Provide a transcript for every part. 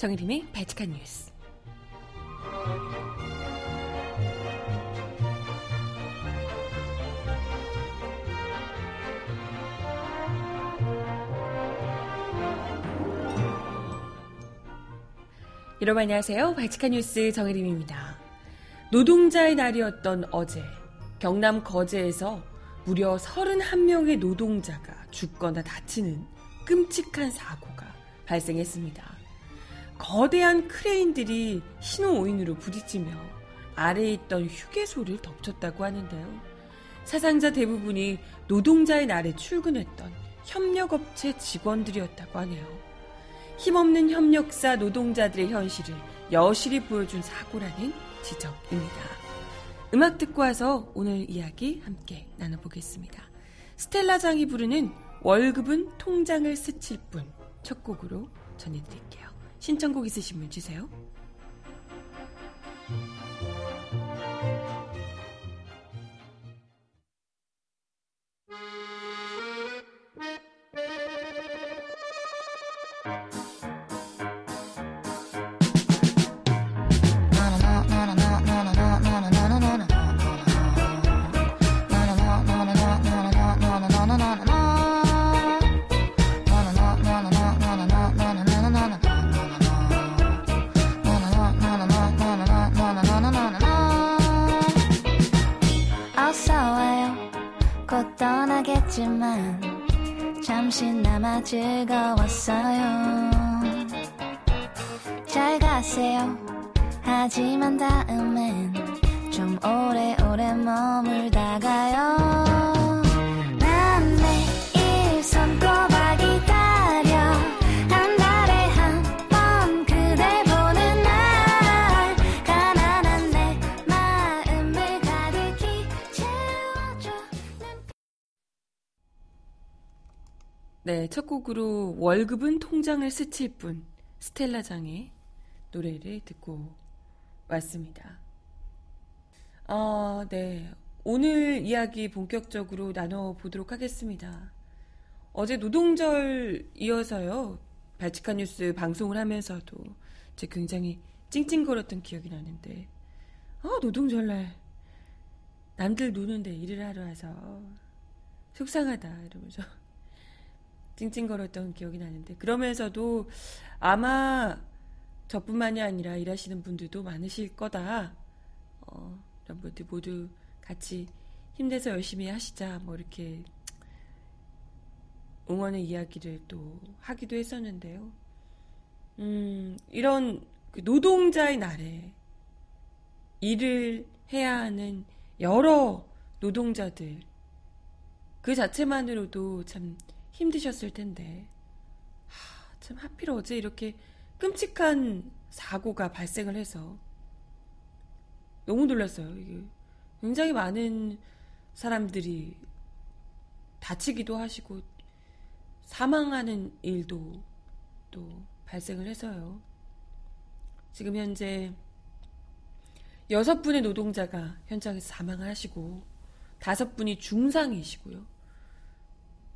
정혜림의 발칙한 뉴스. 여러분 안녕하세요. 발칙한 뉴스 정혜림입니다. 노동자의 날이었던 어제 경남 거제에서 무려 31명의 노동자가 죽거나 다치는 끔찍한 사고가 발생했습니다. 거대한 크레인들이 신호오인으로 부딪히며 아래에 있던 휴게소를 덮쳤다고 하는데요. 사상자 대부분이 노동자의 날에 출근했던 협력업체 직원들이었다고 하네요. 힘없는 협력사 노동자들의 현실을 여실히 보여준 사고라는 지적입니다. 음악 듣고 와서 오늘 이야기 함께 나눠보겠습니다. 스텔라장이 부르는 월급은 통장을 스칠 뿐 첫 곡으로 전해드릴게요. 신청곡 있으신 분 주세요. 첫 곡으로 월급은 통장을 스칠 뿐 스텔라 장의 노래를 듣고 왔습니다. 어, 네. 오늘 이야기 본격적으로 나눠보도록 하겠습니다. 어제 노동절 이어서요. 발칙한 뉴스 방송을 하면서도 제 굉장히 찡찡거렸던 기억이 나는데, 어, 노동절날 남들 노는데 일을 하러 와서 속상하다 이러면서 찡찡거렸던 기억이 나는데 그러면서도 아마 저뿐만이 아니라 일하시는 분들도 많으실 거다. 어, 여러분들 모두 같이 힘내서 열심히 하시자. 뭐 이렇게 응원의 이야기를 또 하기도 했었는데요. 음, 이런 그 노동자의 날에 일을 해야 하는 여러 노동자들 그 자체만으로도 참 힘드셨을 텐데. 하, 참 하필 어제 이렇게 끔찍한 사고가 발생을 해서 너무 놀랐어요. 굉장히 많은 사람들이 다치기도 하시고 사망하는 일도 또 발생을 해서요. 지금 현재 여섯 분의 노동자가 현장에서 사망을 하시고 다섯 분이 중상이시고요.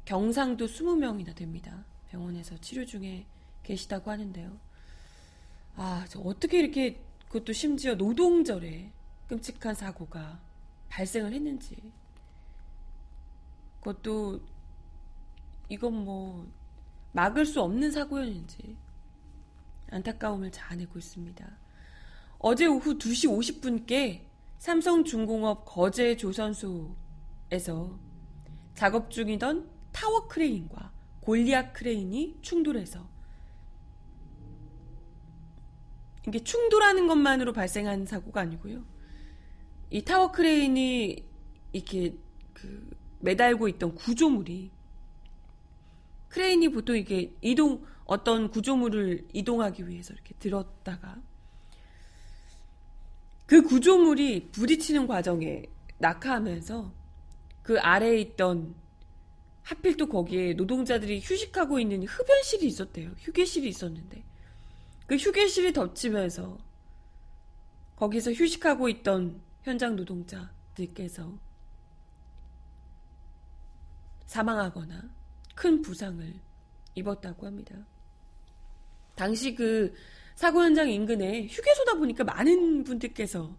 경상도 20명이나 됩니다. 병원에서 치료 중에 계시다고 하는데요. 아, 저 어떻게 이렇게 그것도 심지어 노동절에 끔찍한 사고가 발생을 했는지. 그것도 이건 뭐 막을 수 없는 사고였는지 안타까움을 자아내고 있습니다. 어제 오후 2시 50분께 삼성중공업 거제 조선소에서 작업 중이던 타워 크레인과 골리앗 크레인이 충돌해서 이게 충돌하는 것만으로 발생한 사고가 아니고요. 이 타워 크레인이 이렇게 그 매달고 있던 구조물이 크레인이 보통 이게 이동 어떤 구조물을 이동하기 위해서 이렇게 들었다가 그 구조물이 부딪히는 과정에 낙하하면서 그 아래에 있던 하필 또 거기에 노동자들이 휴식하고 있는 흡연실이 있었대요. 휴게실이 있었는데. 그 휴게실이 덮치면서 거기서 휴식하고 있던 현장 노동자들께서 사망하거나 큰 부상을 입었다고 합니다. 당시 그 사고 현장 인근에 휴게소다 보니까 많은 분들께서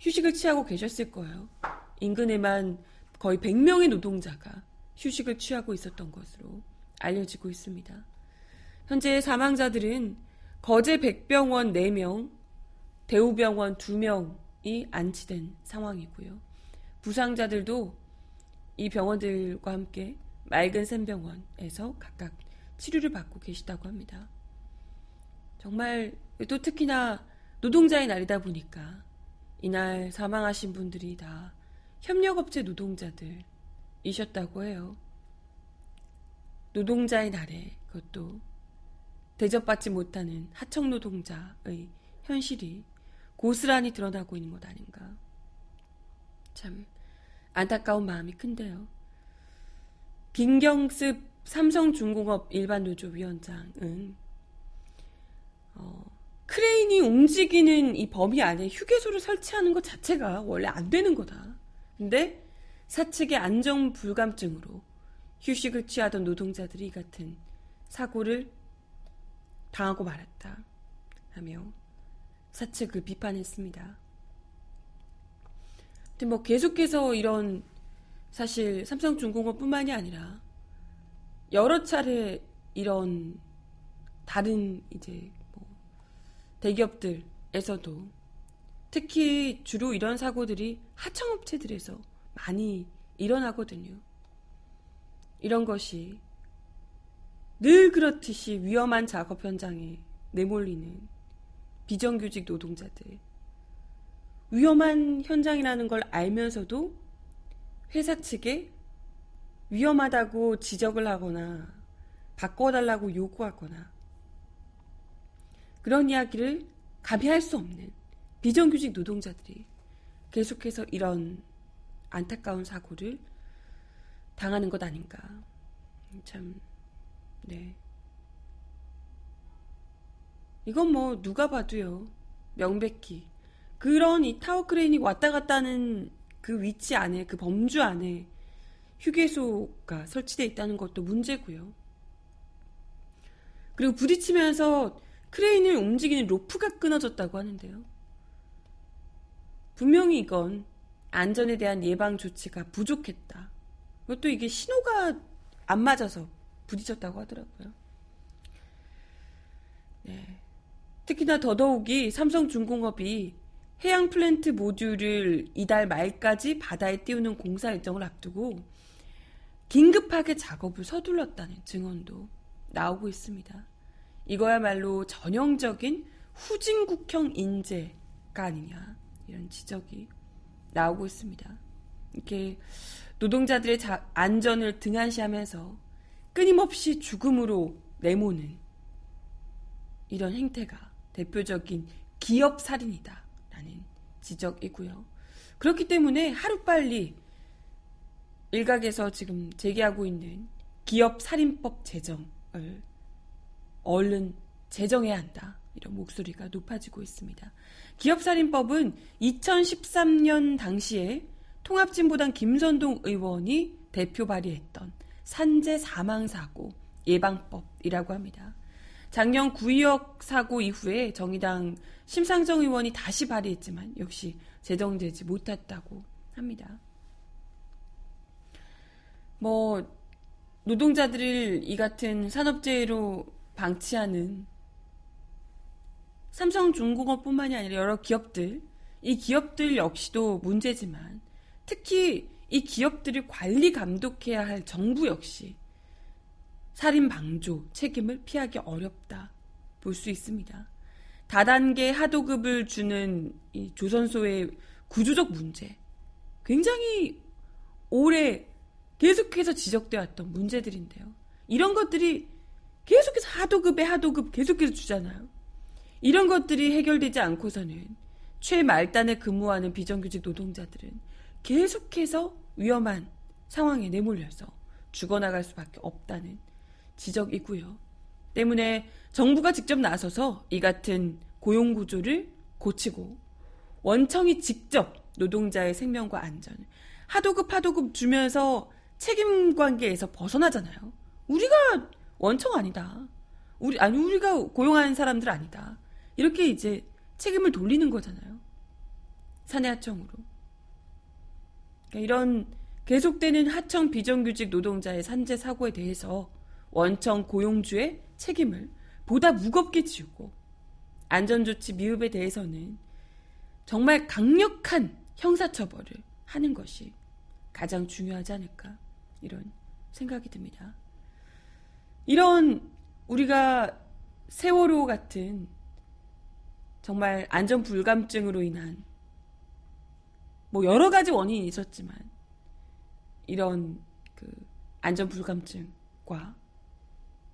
휴식을 취하고 계셨을 거예요. 인근에만 거의 100명의 노동자가 휴식을 취하고 있었던 것으로 알려지고 있습니다. 현재 사망자들은 거제 백병원 4명, 대우병원 2명이 안치된 상황이고요. 부상자들도 이 병원들과 함께 맑은 샘병원에서 각각 치료를 받고 계시다고 합니다. 정말 또 특히나 노동자의 날이다 보니까 이날 사망하신 분들이 다 협력업체 노동자들 이셨다고 해요. 노동자의 날에 그것도 대접받지 못하는 하청 노동자의 현실이 고스란히 드러나고 있는 것 아닌가. 참 안타까운 마음이 큰데요. 김경습 삼성중공업 일반노조 위원장은 어, 크레인이 움직이는 이 범위 안에 휴게소를 설치하는 것 자체가 원래 안 되는 거다. 근데 사측의 안정 불감증으로 휴식을 취하던 노동자들이 이 같은 사고를 당하고 말았다. 하며 사측을 비판했습니다. 근데 뭐 계속해서 이런 사실 삼성중공업뿐만이 아니라 여러 차례 이런 다른 이제 뭐 대기업들에서도 특히 주로 이런 사고들이 하청업체들에서 많이 일어나거든요. 이런 것이 늘 그렇듯이 위험한 작업 현장에 내몰리는 비정규직 노동자들. 위험한 현장이라는 걸 알면서도 회사 측에 위험하다고 지적을 하거나 바꿔달라고 요구하거나 그런 이야기를 감히 할 수 없는 비정규직 노동자들이 계속해서 이런 안타까운 사고를 당하는 것 아닌가. 참, 네. 이건 뭐 누가 봐도요. 명백히. 그런 이 타워 크레인이 왔다 갔다 하는 그 위치 안에, 그 범주 안에 휴게소가 설치되어 있다는 것도 문제고요. 그리고 부딪히면서 크레인을 움직이는 로프가 끊어졌다고 하는데요. 분명히 이건 안전에 대한 예방 조치가 부족했다. 그것도 이게 신호가 안 맞아서 부딪혔다고 하더라고요. 네. 특히나 더더욱이 삼성중공업이 해양 플랜트 모듈을 이달 말까지 바다에 띄우는 공사 일정을 앞두고 긴급하게 작업을 서둘렀다는 증언도 나오고 있습니다. 이거야말로 전형적인 후진국형 인재가 아니냐 이런 지적이 나오고 있습니다. 이렇게 노동자들의 자, 안전을 등한시하면서 끊임없이 죽음으로 내모는 이런 행태가 대표적인 기업 살인이다라는 지적이고요. 그렇기 때문에 하루빨리 일각에서 지금 제기하고 있는 기업 살인법 제정을 얼른 제정해야 한다. 이런 목소리가 높아지고 있습니다. 기업살인법은 2013년 당시에 통합진보당 김선동 의원이 대표 발의했던 산재 사망사고 예방법이라고 합니다. 작년 구의역 사고 이후에 정의당 심상정 의원이 다시 발의했지만 역시 제정되지 못했다고 합니다. 뭐 노동자들을 이 같은 산업재해로 방치하는 삼성중공업뿐만이 아니라 여러 기업들, 이 기업들 역시도 문제지만 특히 이 기업들을 관리 감독해야 할 정부 역시 살인 방조 책임을 피하기 어렵다 볼 수 있습니다. 다단계 하도급을 주는 이 조선소의 구조적 문제 굉장히 오래 계속해서 지적되어 왔던 문제들인데요. 이런 것들이 계속해서 하도급에 하도급 계속해서 주잖아요. 이런 것들이 해결되지 않고서는 최말단에 근무하는 비정규직 노동자들은 계속해서 위험한 상황에 내몰려서 죽어나갈 수밖에 없다는 지적이고요. 때문에 정부가 직접 나서서 이 같은 고용 구조를 고치고 원청이 직접 노동자의 생명과 안전을 하도급 하도급 주면서 책임 관계에서 벗어나잖아요. 우리가 원청 아니다. 우리 아니 우리가 고용한 사람들 아니다. 이렇게 이제 책임을 돌리는 거잖아요. 사내 하청으로. 그러니까 이런 계속되는 하청 비정규직 노동자의 산재 사고에 대해서 원청 고용주의 책임을 보다 무겁게 지우고 안전조치 미흡에 대해서는 정말 강력한 형사처벌을 하는 것이 가장 중요하지 않을까 이런 생각이 듭니다. 이런 우리가 세월호 같은 정말 안전 불감증으로 인한 뭐 여러 가지 원인이 있었지만 이런 그 안전 불감증과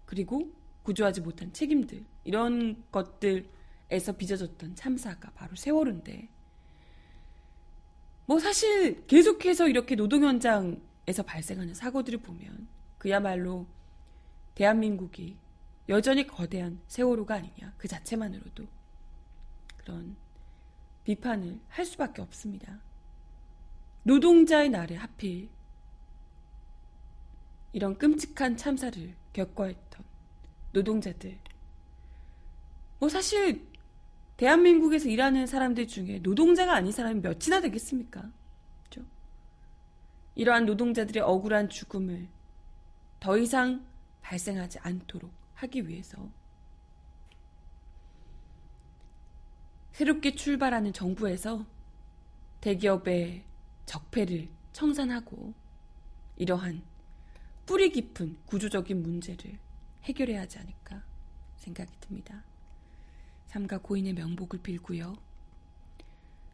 그리고 구조하지 못한 책임들 이런 것들에서 빚어졌던 참사가 바로 세월호인데 뭐 사실 계속해서 이렇게 노동 현장에서 발생하는 사고들을 보면 그야말로 대한민국이 여전히 거대한 세월호가 아니냐 그 자체만으로도 그런 비판을 할 수밖에 없습니다. 노동자의 날에 하필 이런 끔찍한 참사를 겪어했던 노동자들. 뭐 사실 대한민국에서 일하는 사람들 중에 노동자가 아닌 사람이 몇이나 되겠습니까? 그렇죠? 이러한 노동자들의 억울한 죽음을 더 이상 발생하지 않도록 하기 위해서 새롭게 출발하는 정부에서 대기업의 적폐를 청산하고 이러한 뿌리 깊은 구조적인 문제를 해결해야 하지 않을까 생각이 듭니다. 삼가 고인의 명복을 빌고요.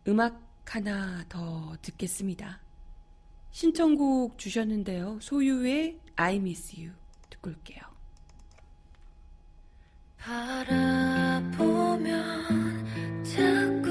음악 하나 더 듣겠습니다. 신청곡 주셨는데요. 소유의 I Miss You 듣고 올게요. 바라보면 자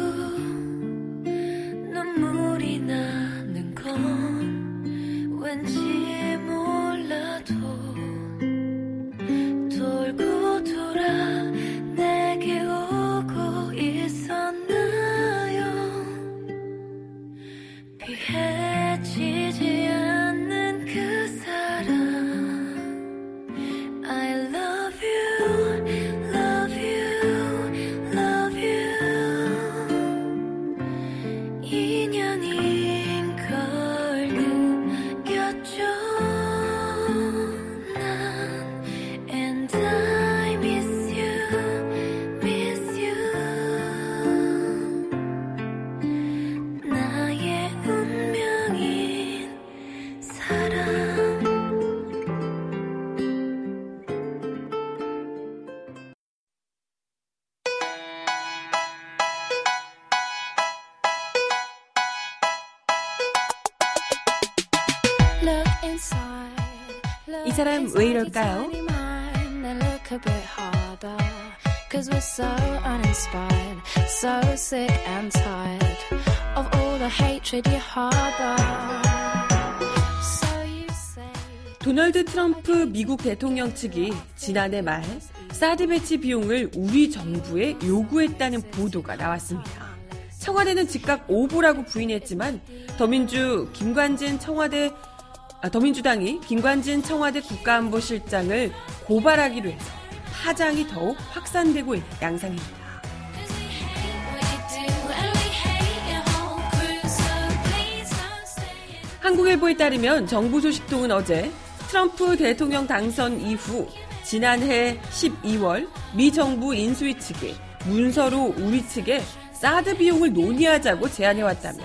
이럴까요? Cause we're so uninspired, so sick and tired of all the hatred you harbor. So you say. 도널드 트럼프 미국 대통령 측이 지난해 말 사드 배치 비용을 우리 정부에 요구했다는 보도가 나왔습니다. 청와대는 즉각 오보라고 부인했지만 더민주 김관진 청와대 아, 더민주당이 김관진 청와대 국가안보실장을 고발하기로 해서 파장이 더욱 확산되고 있는 양상입니다. 한국일보에 따르면 정부 소식통은 어제 트럼프 대통령 당선 이후 지난해 12월 미 정부 인수위 측이 문서로 우리 측에 사드 비용을 논의하자고 제안해왔다며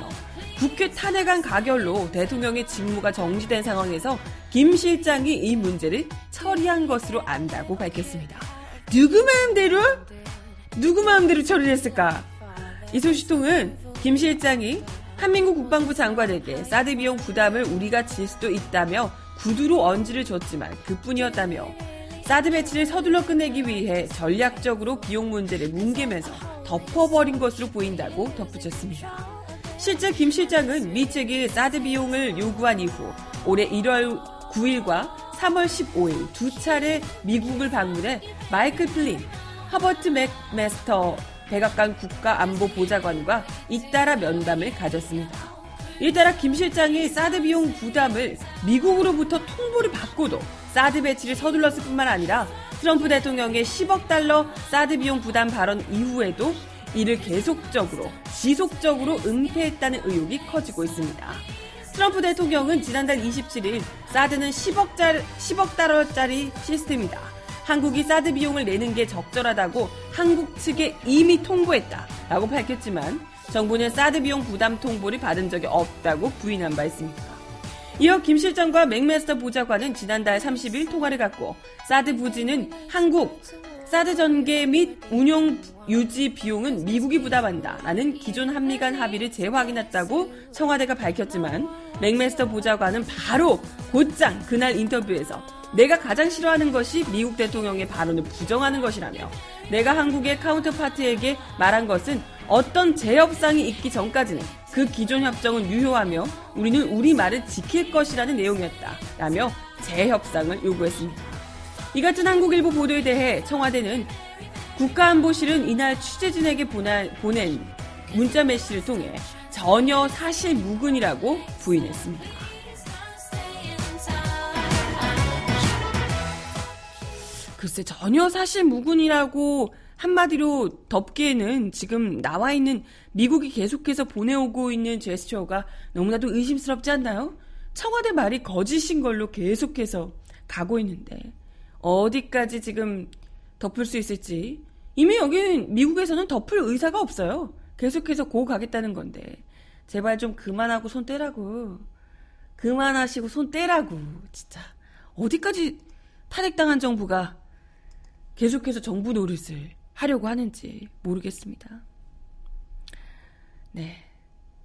국회 탄핵안 가결로 대통령의 직무가 정지된 상황에서 김 실장이 이 문제를 처리한 것으로 안다고 밝혔습니다. 누구 마음대로? 누구 마음대로 처리를 했을까? 이 소식통은 김 실장이 한민국 국방부 장관에게 사드 비용 부담을 우리가 질 수도 있다며 구두로 언지를 줬지만 그뿐이었다며 사드 배치를 서둘러 끝내기 위해 전략적으로 비용 문제를 뭉개면서 덮어버린 것으로 보인다고 덧붙였습니다. 실제 김 실장은 미 측이 사드 비용을 요구한 이후 올해 1월 9일과 3월 15일 두 차례 미국을 방문해 마이클 플린, 허버트 맥매스터 백악관 국가안보보좌관과 잇따라 면담을 가졌습니다. 이에 따라 김 실장이 사드 비용 부담을 미국으로부터 통보를 받고도 사드 배치를 서둘렀을 뿐만 아니라 트럼프 대통령의 10억 달러 사드 비용 부담 발언 이후에도 이를 계속적으로 지속적으로 은폐했다는 의혹이 커지고 있습니다. 트럼프 대통령은 지난달 27일 사드는 10억, 달, 10억 달러짜리 시스템이다. 한국이 사드 비용을 내는 게 적절하다고 한국 측에 이미 통보했다. 라고 밝혔지만 정부는 사드 비용 부담 통보를 받은 적이 없다고 부인한 바 있습니다. 이어 김 실장과 맥메스터 보좌관은 지난달 30일 통화를 갖고 사드 부지는 한국 사드 전개 및 운용 유지 비용은 미국이 부담한다. 라는 기존 한미 간 합의를 재확인했다고 청와대가 밝혔지만 맥메스터 보좌관은 바로 곧장 그날 인터뷰에서 내가 가장 싫어하는 것이 미국 대통령의 발언을 부정하는 것이라며 내가 한국의 카운터파트에게 말한 것은 어떤 재협상이 있기 전까지는 그 기존 협정은 유효하며 우리는 우리 말을 지킬 것이라는 내용이었다. 라며 재협상을 요구했습니다. 이 같은 한국일보 보도에 대해 청와대는 국가안보실은 이날 취재진에게 보낸 문자 메시를 통해 전혀 사실 무근이라고 부인했습니다. 글쎄 전혀 사실 무근이라고 한마디로 덮기에는 지금 나와 있는 미국이 계속해서 보내오고 있는 제스처가 너무나도 의심스럽지 않나요? 청와대 말이 거짓인 걸로 계속해서 가고 있는데 어디까지 지금 덮을 수 있을지 이미 여기는 미국에서는 덮을 의사가 없어요. 계속해서 고 가겠다는 건데 제발 좀 그만하고 손 떼라고 그만하시고 손 떼라고 진짜 어디까지 탄핵당한 정부가 계속해서 정부 노릇을 하려고 하는지 모르겠습니다. 네.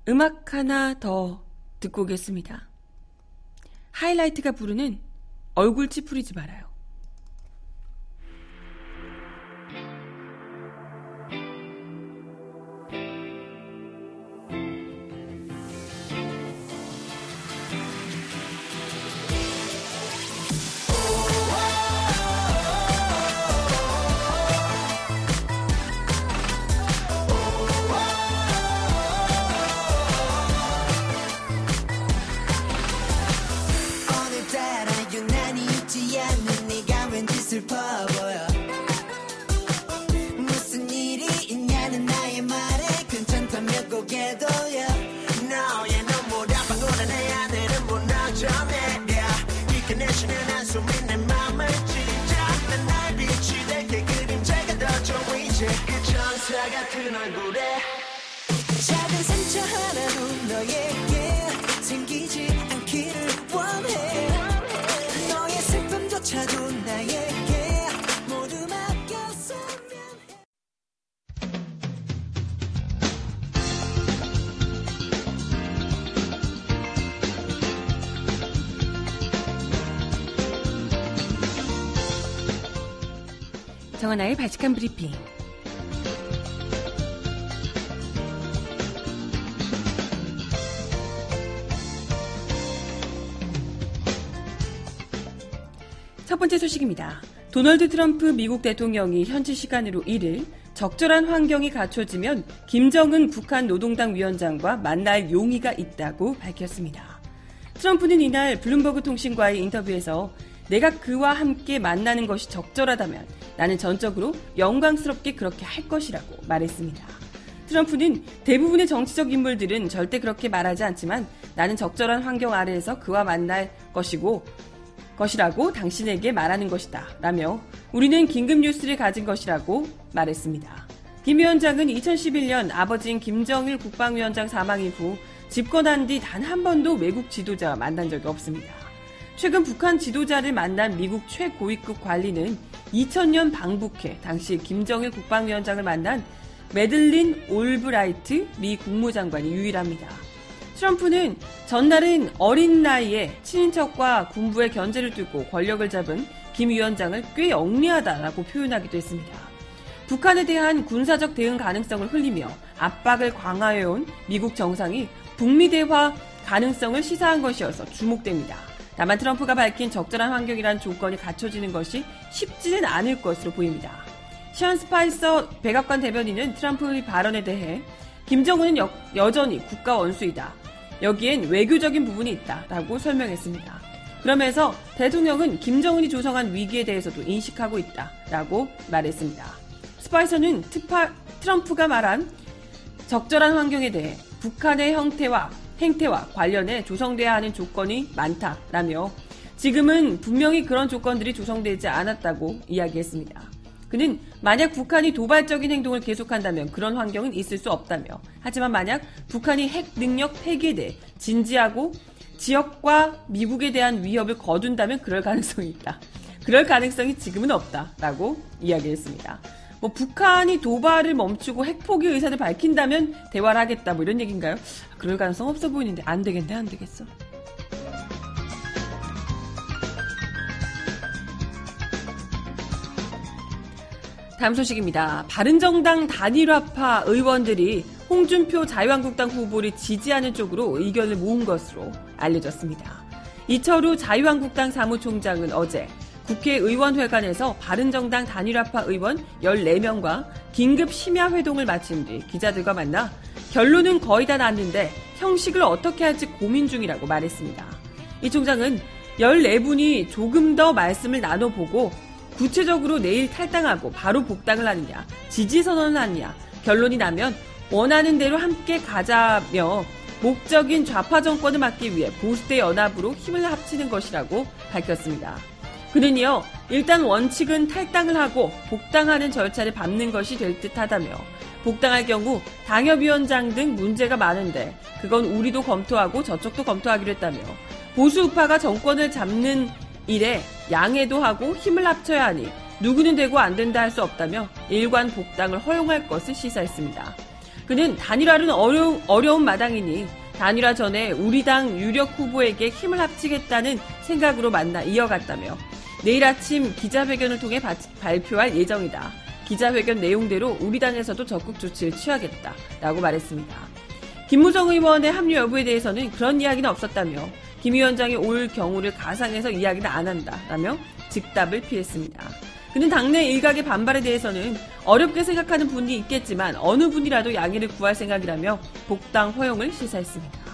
음악 하나 더 듣고 오겠습니다. 하이라이트가 부르는 얼굴 찌푸리지 말아요. 슬슬 바보야 무슨 일이 있냐는 나의 말에 괜찮다며 고개 돌려 너의 눈보다 방울은 내 하늘은 무너져내 이 그네시는 한숨이 내 맘을 찢어 난날 빛이 될게. 그림자가 더 좋아 이제 그 천사 같은 얼굴에. 작은 상처 하나로 너의 정하나의 바칙한 브리핑. 첫 번째 소식입니다. 도널드 트럼프 미국 대통령이 현지 시간으로 1일 적절한 환경이 갖춰지면 김정은 북한 노동당 위원장과 만날 용의가 있다고 밝혔습니다. 트럼프는 이날 블룸버그 통신과의 인터뷰에서 내가 그와 함께 만나는 것이 적절하다면 나는 전적으로 영광스럽게 그렇게 할 것이라고 말했습니다. 트럼프는 대부분의 정치적 인물들은 절대 그렇게 말하지 않지만 나는 적절한 환경 아래에서 그와 만날 것이고 것이라고 당신에게 말하는 것이다. 라며 우리는 긴급 뉴스를 가진 것이라고 말했습니다. 김 위원장은 2011년 아버지인 김정일 국방위원장 사망 이후 집권한 뒤 단 한 번도 외국 지도자와 만난 적이 없습니다. 최근 북한 지도자를 만난 미국 최고위급 관리는 2000년 방북해 당시 김정일 국방위원장을 만난 매들린 올브라이트 미 국무장관이 유일합니다. 트럼프는 전날은 어린 나이에 친인척과 군부의 견제를 뚫고 권력을 잡은 김 위원장을 꽤 영리하다라고 표현하기도 했습니다. 북한에 대한 군사적 대응 가능성을 흘리며 압박을 강화해온 미국 정상이 북미 대화 가능성을 시사한 것이어서 주목됩니다. 다만 트럼프가 밝힌 적절한 환경이란 조건이 갖춰지는 것이 쉽지는 않을 것으로 보입니다. 시언 스파이서 백악관 대변인은 트럼프의 발언에 대해 김정은은 여, 전히 국가 원수이다. 여기엔 외교적인 부분이 있다. 라고 설명했습니다. 그러면서 대통령은 김정은이 조성한 위기에 대해서도 인식하고 있다 라고 말했습니다. 스파이서는 트파, 트럼프가 말한 적절한 환경에 대해 북한의 형태와 행태와 관련해 조성돼야 하는 조건이 많다라며 지금은 분명히 그런 조건들이 조성되지 않았다고 이야기했습니다. 그는 만약 북한이 도발적인 행동을 계속한다면 그런 환경은 있을 수 없다며 하지만 만약 북한이 핵 능력 폐기에 대해 진지하고 지역과 미국에 대한 위협을 거둔다면 그럴 가능성이 있다. 그럴 가능성이 지금은 없다라고 이야기했습니다. 뭐 북한이 도발을 멈추고 핵 포기 의사를 밝힌다면 대화를 하겠다 뭐 이런 얘기인가요? 그럴 가능성 없어 보이는데 안 되겠네 안 되겠어. 다음 소식입니다. 바른정당 단일화파 의원들이 홍준표 자유한국당 후보를 지지하는 쪽으로 의견을 모은 것으로 알려졌습니다. 이철우 자유한국당 사무총장은 어제 국회의원회관에서 바른정당 단일화파 의원 14명과 긴급 심야 회동을 마친 뒤 기자들과 만나 결론은 거의 다 났는데 형식을 어떻게 할지 고민 중이라고 말했습니다. 이 총장은 14분이 조금 더 말씀을 나눠보고 구체적으로 내일 탈당하고 바로 복당을 하느냐, 지지선언을 하느냐, 결론이 나면 원하는 대로 함께 가자며 목적인 좌파 정권을 막기 위해 보수대 연합으로 힘을 합치는 것이라고 밝혔습니다. 그는요, 일단 원칙은 탈당을 하고 복당하는 절차를 밟는 것이 될 듯 하다며 복당할 경우 당협위원장 등 문제가 많은데 그건 우리도 검토하고 저쪽도 검토하기로 했다며 보수 우파가 정권을 잡는 일에 양해도 하고 힘을 합쳐야 하니 누구는 되고 안 된다 할 수 없다며 일관 복당을 허용할 것을 시사했습니다. 그는 단일화는 어려, 어려운 마당이니 단일화 전에 우리 당 유력 후보에게 힘을 합치겠다는 생각으로 만나 이어갔다며 내일 아침 기자회견을 통해 바, 발표할 예정이다. 기자회견 내용대로 우리 당에서도 적극 조치를 취하겠다 라고 말했습니다. 김무성 의원의 합류 여부에 대해서는 그런 이야기는 없었다며 김 위원장이 올 경우를 가상해서 이야기는 안 한다라며 즉답을 피했습니다. 그는 당내 일각의 반발에 대해서는 어렵게 생각하는 분이 있겠지만 어느 분이라도 양해를 구할 생각이라며 복당 허용을 시사했습니다.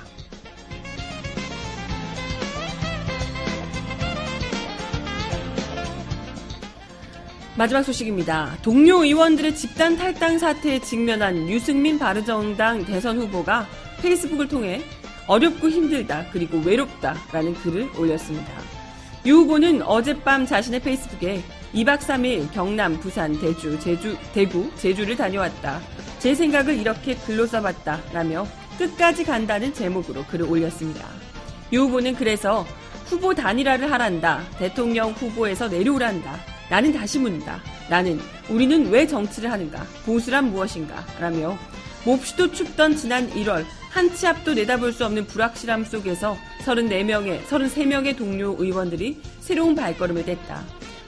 마지막 소식입니다. 동료 의원들의 집단 탈당 사태에 직면한 유승민 바르정당 대선 후보가 페이스북을 통해 어렵고 힘들다 그리고 외롭다라는 글을 올렸습니다. 유 후보는 어젯밤 자신의 페이스북에 2박 3일 경남, 부산, 대주, 제주, 대구, 제주를 다녀왔다. 제 생각을 이렇게 글로 써봤다. 라며 끝까지 간다는 제목으로 글을 올렸습니다. 유 후보는 그래서 후보 단일화를 하란다. 대통령 후보에서 내려오란다. 나는 다시 묻는다. 나는 우리는 왜 정치를 하는가? 보수란 무엇인가? 라며 몹시도 춥던 지난 1월 한 치 앞도 내다볼 수 없는 불확실함 속에서 34명의 33명의 동료 의원들이 새로운 발걸음을 뗐다.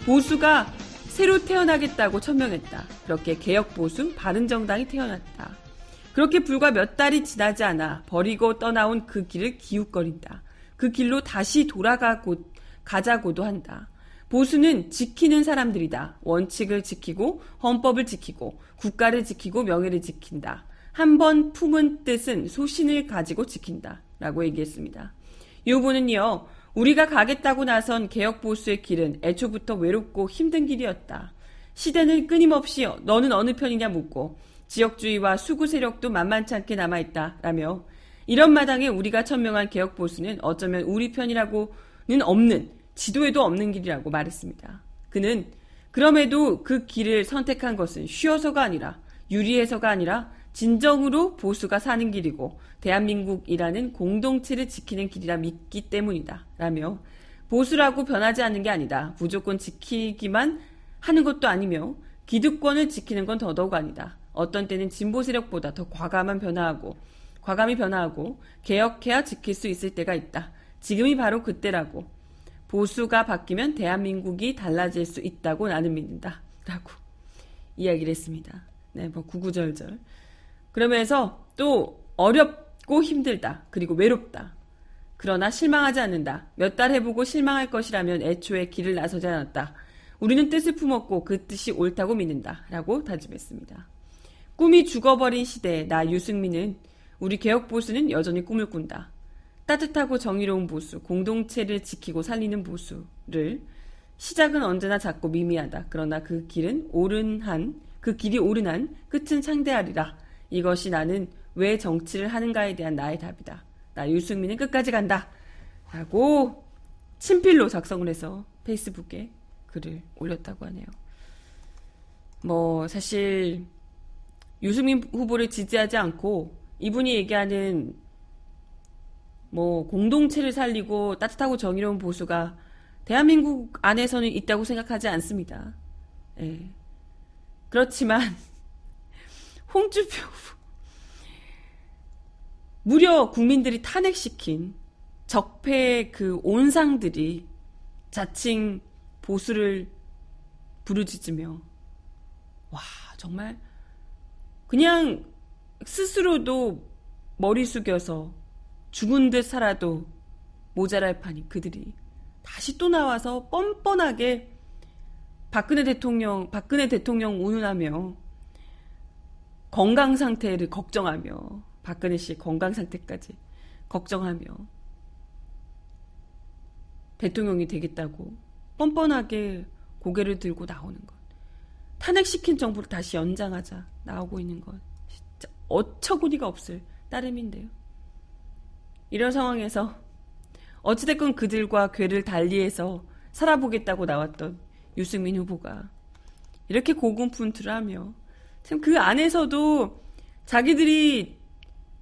보수가 새로 태어나겠다고 천명했다. 그렇게 개혁 보수 바른 정당이 태어났다. 그렇게 불과 몇 달이 지나지 않아 버리고 떠나온 그 길을 기웃거린다. 그 길로 다시 돌아가고 가자고도 한다. 보수는 지키는 사람들이다. 원칙을 지키고 헌법을 지키고 국가를 지키고 명예를 지킨다. 한 번 품은 뜻은 소신을 가지고 지킨다. 라고 얘기했습니다. 이 후보는요, 우리가 가겠다고 나선 개혁 보수의 길은 애초부터 외롭고 힘든 길이었다. 시대는 끊임없이 너는 어느 편이냐 묻고 지역주의와 수구 세력도 만만치 않게 남아있다. 라며 이런 마당에 우리가 천명한 개혁 보수는 어쩌면 우리 편이라고는 없는 지도에도 없는 길이라고 말했습니다. 그는 그럼에도 그 길을 선택한 것은 쉬어서가 아니라 유리해서가 아니라 진정으로 보수가 사는 길이고 대한민국이라는 공동체를 지키는 길이라 믿기 때문이다. 라며 보수라고 변하지 않는 게 아니다. 무조건 지키기만 하는 것도 아니며 기득권을 지키는 건 더더욱 아니다. 어떤 때는 진보 세력보다 더 과감한 변화하고 과감히 변화하고 개혁해야 지킬 수 있을 때가 있다. 지금이 바로 그때라고 보수가 바뀌면 대한민국이 달라질 수 있다고 나는 믿는다. 라고 이야기를 했습니다. 네, 뭐 구구절절. 그러면서 또 어렵고 힘들다. 그리고 외롭다. 그러나 실망하지 않는다. 몇 달 해보고 실망할 것이라면 애초에 길을 나서지 않았다. 우리는 뜻을 품었고 그 뜻이 옳다고 믿는다. 라고 다짐했습니다. 꿈이 죽어버린 시대에 나 유승민은 우리 개혁보수는 여전히 꿈을 꾼다. 따뜻하고 정의로운 보수, 공동체를 지키고 살리는 보수를 시작은 언제나 작고 미미하다. 그러나 그 길은 오른 한, 그 길이 오른 한 끝은 창대하리라. 이것이 나는 왜 정치를 하는가에 대한 나의 답이다. 나 유승민은 끝까지 간다. 라고 친필로 작성을 해서 페이스북에 글을 올렸다고 하네요. 뭐, 사실, 유승민 후보를 지지하지 않고 이분이 얘기하는 뭐, 공동체를 살리고 따뜻하고 정의로운 보수가 대한민국 안에서는 있다고 생각하지 않습니다. 예. 그렇지만, 홍준표 무려 국민들이 탄핵시킨 적폐의 그 온상들이 자칭 보수를 부르짖으며 와 정말 그냥 스스로도 머리 숙여서 죽은 듯 살아도 모자랄 판이 그들이 다시 또 나와서 뻔뻔하게 박근혜 대통령 박근혜 대통령 운운하며 건강 상태를 걱정하며 박근혜 씨 건강 상태까지 걱정하며 대통령이 되겠다고 뻔뻔하게 고개를 들고 나오는 것. 탄핵시킨 정부를 다시 연장하자 나오고 있는 것. 진짜 어처구니가 없을 따름인데요. 이런 상황에서 어찌됐건 그들과 괴를 달리해서 살아보겠다고 나왔던 유승민 후보가 이렇게 고군분투를 하며 참 그 안에서도 자기들이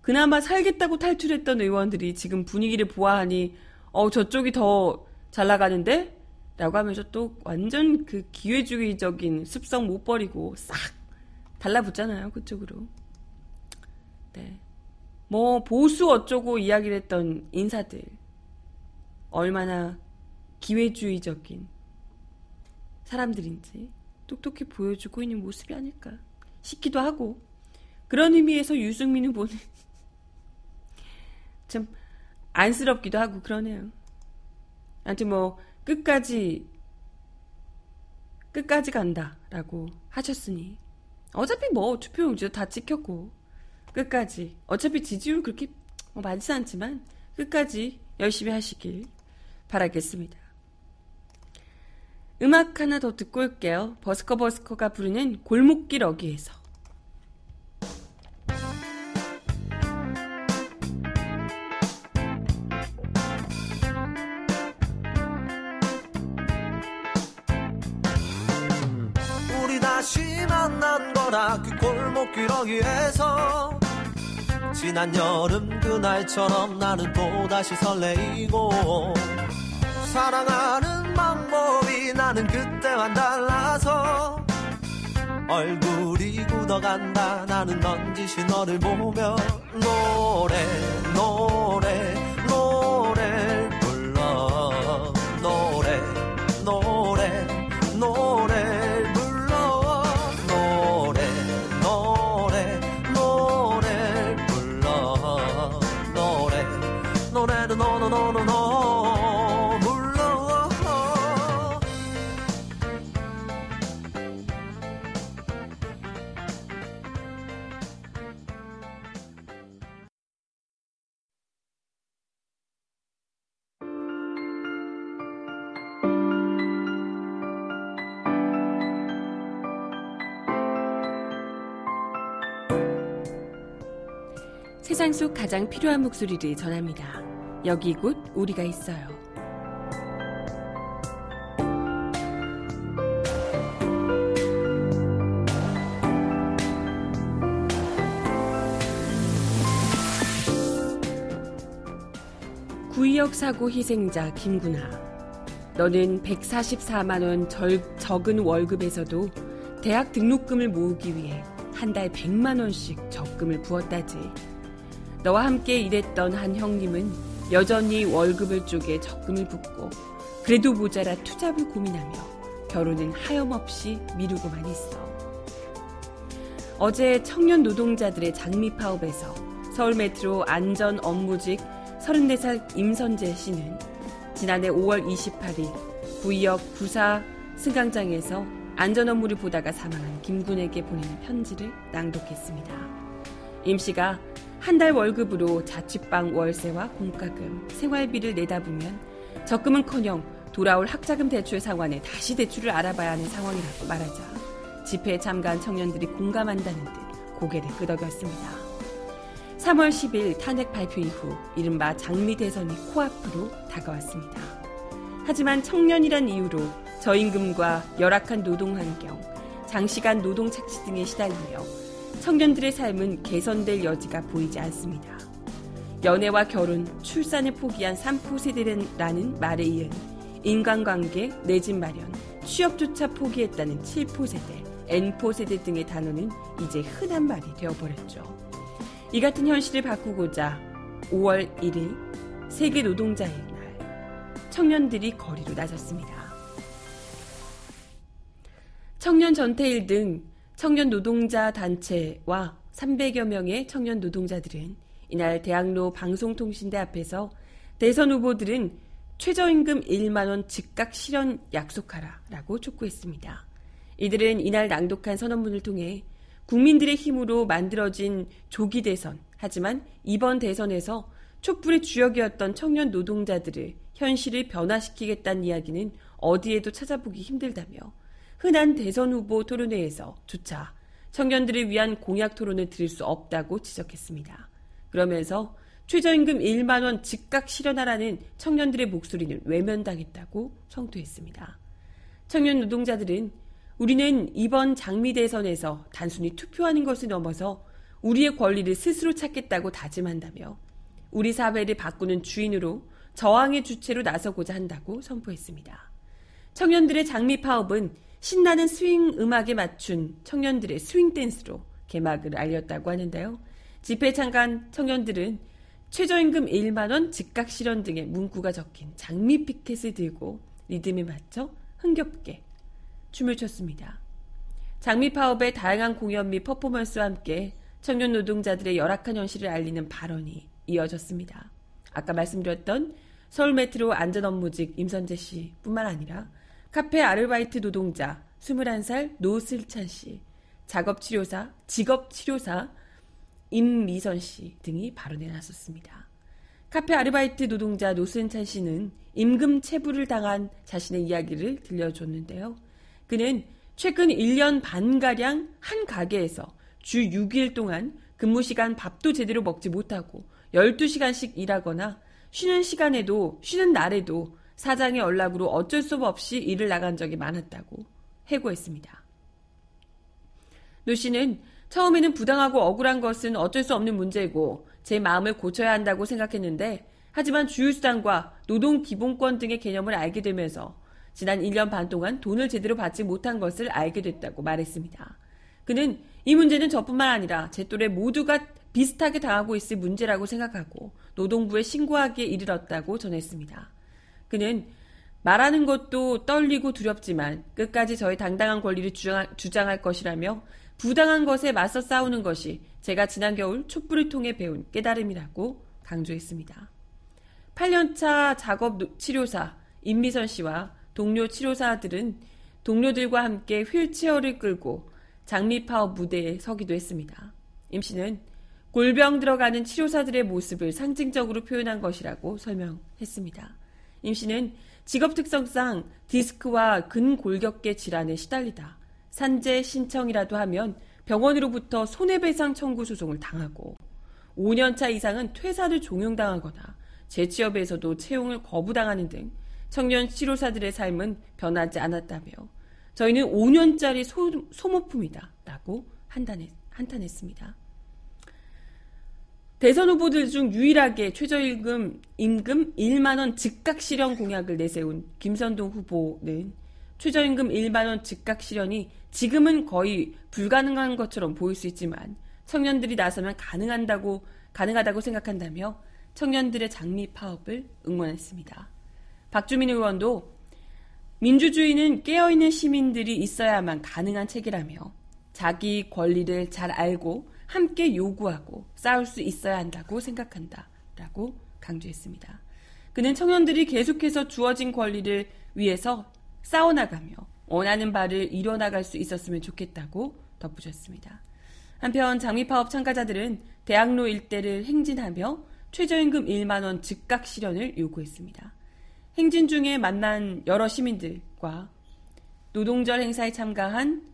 그나마 살겠다고 탈출했던 의원들이 지금 분위기를 보아하니 어 저쪽이 더 잘 나가는데? 라고 하면서 또 완전 그 기회주의적인 습성 못 버리고 싹 달라붙잖아요. 그쪽으로. 네. 뭐 보수 어쩌고 이야기를 했던 인사들 얼마나 기회주의적인 사람들인지 똑똑히 보여주고 있는 모습이 아닐까 싶기도 하고 그런 의미에서 유승민 후보는 참 안쓰럽기도 하고 그러네요. 아무튼 뭐 끝까지 끝까지 간다라고 하셨으니 어차피 뭐 투표용지도 다 찍혔고 끝까지 어차피 지지율 그렇게 뭐 많지 않지만 끝까지 열심히 하시길 바라겠습니다. 음악 하나 더 듣고 올게요. 버스커 버스커가 부르는 골목길 어귀에서 그 골목길 어귀에서 지난 여름 그날처럼 나는 또다시 설레이고 사랑하는 방법이 나는 그때와 달라서 얼굴이 굳어간다. 나는 넌지시 너를 보며 노래 노래 노래 불러 노래 가장 필요한 목소리를 전합니다. 여기 곧 우리가 있어요. 구의역 사고 희생자 김구나. 너는 144만원 적은 월급에서도 대학 등록금을 모으기 위해 한 달 100만원씩 적금을 부었다지. 너와 함께 일했던 한 형님은 여전히 월급을 쪼개 적금을 붓고 그래도 모자라 투잡을 고민하며 결혼은 하염없이 미루고만 있어. 어제 청년 노동자들의 장미 파업에서 서울 메트로 안전 업무직 34살 임선재 씨는 지난해 5월 28일 구의역 부사 승강장에서 안전 업무를 보다가 사망한 김군에게 보내는 편지를 낭독했습니다. 임 씨가 한 달 월급으로 자취방 월세와 공과금, 생활비를 내다보면 적금은커녕 돌아올 학자금 대출 상환에 다시 대출을 알아봐야 하는 상황이라고 말하자 집회에 참가한 청년들이 공감한다는 듯 고개를 끄덕였습니다. 3월 10일 탄핵 발표 이후 이른바 장미 대선이 코앞으로 다가왔습니다. 하지만 청년이란 이유로 저임금과 열악한 노동 환경, 장시간 노동 착취 등에 시달리며 청년들의 삶은 개선될 여지가 보이지 않습니다. 연애와 결혼, 출산을 포기한 3포 세대라는 말에 이은 인간관계, 내 집 마련, 취업조차 포기했다는 7포 세대, N포 세대 등의 단어는 이제 흔한 말이 되어버렸죠. 이 같은 현실을 바꾸고자 5월 1일 세계 노동자의 날 청년들이 거리로 나섰습니다. 청년 전태일 등 청년 노동자 단체와 300여 명의 청년 노동자들은 이날 대학로 방송통신대 앞에서 대선 후보들은 최저임금 1만원 즉각 실현 약속하라 라고 촉구했습니다. 이들은 이날 낭독한 선언문을 통해 국민들의 힘으로 만들어진 조기 대선, 하지만 이번 대선에서 촛불의 주역이었던 청년 노동자들을 현실을 변화시키겠다는 이야기는 어디에도 찾아보기 힘들다며 흔한 대선 후보 토론회에서 조차 청년들을 위한 공약 토론을 들을 수 없다고 지적했습니다. 그러면서 최저임금 1만 원 즉각 실현하라는 청년들의 목소리는 외면당했다고 청토했습니다. 청년 노동자들은 우리는 이번 장미 대선에서 단순히 투표하는 것을 넘어서 우리의 권리를 스스로 찾겠다고 다짐한다며 우리 사회를 바꾸는 주인으로 저항의 주체로 나서고자 한다고 선포했습니다. 청년들의 장미 파업은 신나는 스윙 음악에 맞춘 청년들의 스윙 댄스로 개막을 알렸다고 하는데요. 집회 참가한 청년들은 최저임금 1만원 즉각 실현 등의 문구가 적힌 장미 피켓을 들고 리듬에 맞춰 흥겹게 춤을 췄습니다. 장미 파업의 다양한 공연 및 퍼포먼스와 함께 청년 노동자들의 열악한 현실을 알리는 발언이 이어졌습니다. 아까 말씀드렸던 서울 메트로 안전업무직 임선재 씨 뿐만 아니라 카페 아르바이트 노동자 21살 노슬찬 씨, 작업치료사, 직업치료사 임미선 씨 등이 발언에 나섰습니다. 카페 아르바이트 노동자 노슬찬 씨는 임금 체불을 당한 자신의 이야기를 들려줬는데요. 그는 최근 1년 반가량 한 가게에서 주 6일 동안 근무 시간 밥도 제대로 먹지 못하고 12시간씩 일하거나 쉬는 시간에도, 쉬는 날에도 사장의 연락으로 어쩔 수 없이 일을 나간 적이 많았다고 회고했습니다. 노 씨는 처음에는 부당하고 억울한 것은 어쩔 수 없는 문제고 제 마음을 고쳐야 한다고 생각했는데 하지만 주휴수당과 노동기본권 등의 개념을 알게 되면서 지난 1년 반 동안 돈을 제대로 받지 못한 것을 알게 됐다고 말했습니다. 그는 이 문제는 저뿐만 아니라 제 또래 모두가 비슷하게 당하고 있을 문제라고 생각하고 노동부에 신고하기에 이르렀다고 전했습니다. 그는 말하는 것도 떨리고 두렵지만 끝까지 저의 당당한 권리를 주장할 것이라며 부당한 것에 맞서 싸우는 것이 제가 지난 겨울 촛불을 통해 배운 깨달음이라고 강조했습니다. 8년차 작업 치료사 임미선 씨와 동료 치료사들은 동료들과 함께 휠체어를 끌고 장미파업 무대에 서기도 했습니다. 임 씨는 골병 들어가는 치료사들의 모습을 상징적으로 표현한 것이라고 설명했습니다. 임 씨는 직업 특성상 디스크와 근골격계 질환에 시달리다 산재 신청이라도 하면 병원으로부터 손해배상 청구 소송을 당하고 5년차 이상은 퇴사를 종용당하거나 재취업에서도 채용을 거부당하는 등 청년 치료사들의 삶은 변하지 않았다며 저희는 5년짜리 소, 소모품이다 라고 한탄했, 한탄했습니다. 대선 후보들 중 유일하게 최저임금 임금 1만 원 즉각 실현 공약을 내세운 김선동 후보는 최저임금 1만 원 즉각 실현이 지금은 거의 불가능한 것처럼 보일 수 있지만 청년들이 나서면 가능한다고 가능하다고 생각한다며 청년들의 장미 파업을 응원했습니다. 박주민 의원도 민주주의는 깨어있는 시민들이 있어야만 가능한 체계라며 자기 권리를 잘 알고 함께 요구하고 싸울 수 있어야 한다고 생각한다. 라고 강조했습니다. 그는 청년들이 계속해서 주어진 권리를 위해서 싸워나가며 원하는 바를 이뤄나갈 수 있었으면 좋겠다고 덧붙였습니다. 한편 장미파업 참가자들은 대학로 일대를 행진하며 최저임금 1만원 즉각 실현을 요구했습니다. 행진 중에 만난 여러 시민들과 노동절 행사에 참가한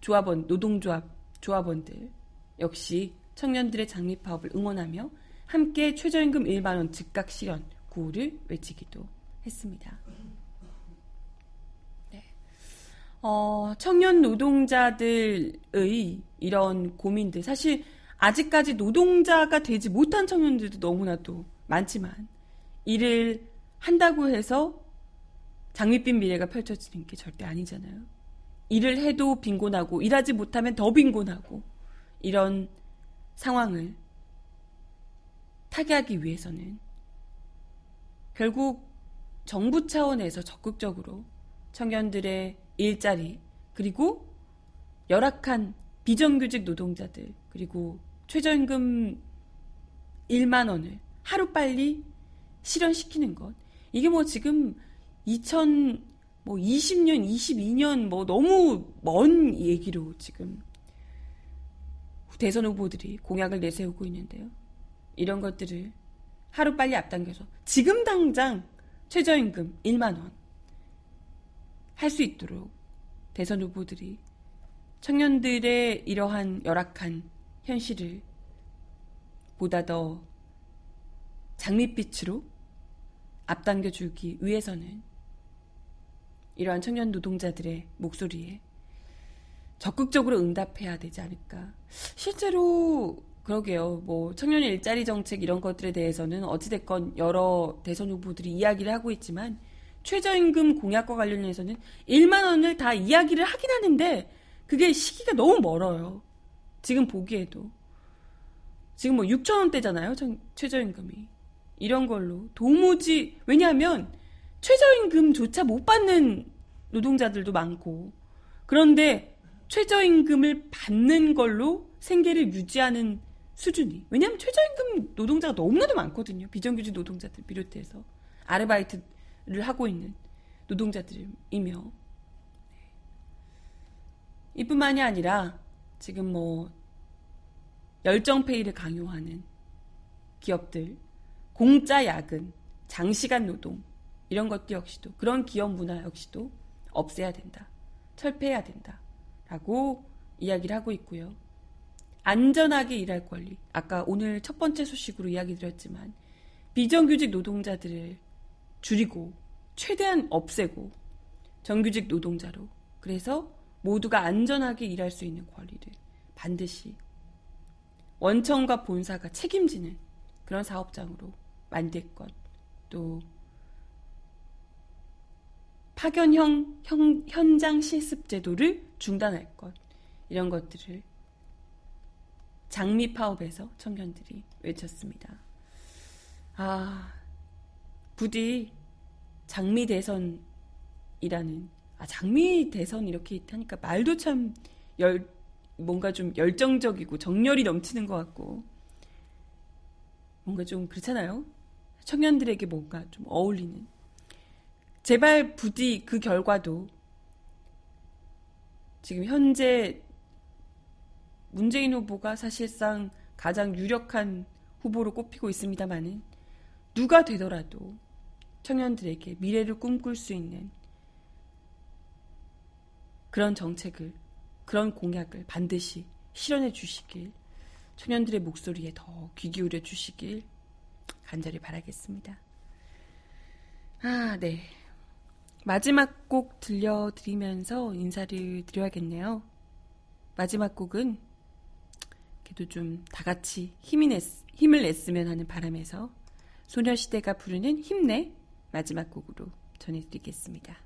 조합원, 노동조합, 조합원들 역시 청년들의 장미파업을 응원하며 함께 최저임금 1만원 즉각 실현 구호를 외치기도 했습니다. 네. 어, 청년 노동자들의 이런 고민들, 사실 아직까지 노동자가 되지 못한 청년들도 너무나도 많지만, 일을 한다고 해서 장밋빛 미래가 펼쳐지는 게 절대 아니잖아요. 일을 해도 빈곤하고, 일하지 못하면 더 빈곤하고, 이런 상황을 타개하기 위해서는 결국 정부 차원에서 적극적으로 청년들의 일자리 그리고 열악한 비정규직 노동자들 그리고 최저임금 1만 원을 하루빨리 실현시키는 것. 이게 뭐 지금 2020년, 22년 뭐 너무 먼 얘기로 지금 대선 후보들이 공약을 내세우고 있는데요. 이런 것들을 하루빨리 앞당겨서 지금 당장 최저임금 1만 원 할 수 있도록 대선 후보들이 청년들의 이러한 열악한 현실을 보다 더 장밋빛으로 앞당겨 주기 위해서는 이러한 청년 노동자들의 목소리에 적극적으로 응답해야 되지 않을까. 실제로 그러게요. 뭐 청년 일자리 정책 이런 것들에 대해서는 어찌됐건 여러 대선 후보들이 이야기를 하고 있지만 최저임금 공약과 관련해서는 1만 원을 다 이야기를 하긴 하는데 그게 시기가 너무 멀어요. 지금 보기에도. 지금 뭐 6천 원대잖아요. 최저임금이. 이런 걸로 도무지 왜냐하면 최저임금조차 못 받는 노동자들도 많고 그런데 최저임금을 받는 걸로 생계를 유지하는 수준이. 왜냐하면 최저임금 노동자가 너무나도 많거든요. 비정규직 노동자들 비롯해서 아르바이트를 하고 있는 노동자들이며 이뿐만이 아니라 지금 뭐 열정페이를 강요하는 기업들, 공짜 야근, 장시간 노동 이런 것도 역시도 그런 기업 문화 역시도 없애야 된다. 철폐해야 된다 라고 이야기를 하고 있고요. 안전하게 일할 권리. 아까 오늘 첫 번째 소식으로 이야기 드렸지만 비정규직 노동자들을 줄이고 최대한 없애고 정규직 노동자로 그래서 모두가 안전하게 일할 수 있는 권리를 반드시 원청과 본사가 책임지는 그런 사업장으로 만들 것. 또 파견형 형, 현장 실습 제도를 중단할 것. 이런 것들을 장미 파업에서 청년들이 외쳤습니다. 아, 부디 장미 대선이라는, 아, 장미 대선 이렇게 하니까 말도 참 열, 뭔가 좀 열정적이고 정열이 넘치는 것 같고, 뭔가 좀 그렇잖아요? 청년들에게 뭔가 좀 어울리는. 제발 부디 그 결과도 지금 현재 문재인 후보가 사실상 가장 유력한 후보로 꼽히고 있습니다만은 누가 되더라도 청년들에게 미래를 꿈꿀 수 있는 그런 정책을 그런 공약을 반드시 실현해 주시길 청년들의 목소리에 더 귀 기울여 주시길 간절히 바라겠습니다. 아, 네. 마지막 곡 들려드리면서 인사를 드려야겠네요. 마지막 곡은 그래도 좀 다 같이 힘이 냈, 힘을 냈으면 하는 바람에서 소녀시대가 부르는 힘내 마지막 곡으로 전해드리겠습니다.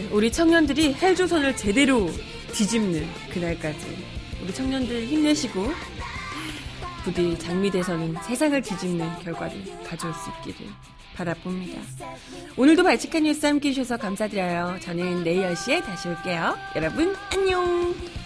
네, 우리 청년들이 헬조선을 제대로 뒤집는 그날까지 우리 청년들 힘내시고 부디 장미대선은 세상을 뒤집는 결과를 가져올 수 있기를 바라봅니다. 오늘도 발칙한 뉴스 함께 해주셔서 감사드려요. 저는 내일 10시에 다시 올게요. 여러분, 안녕! 난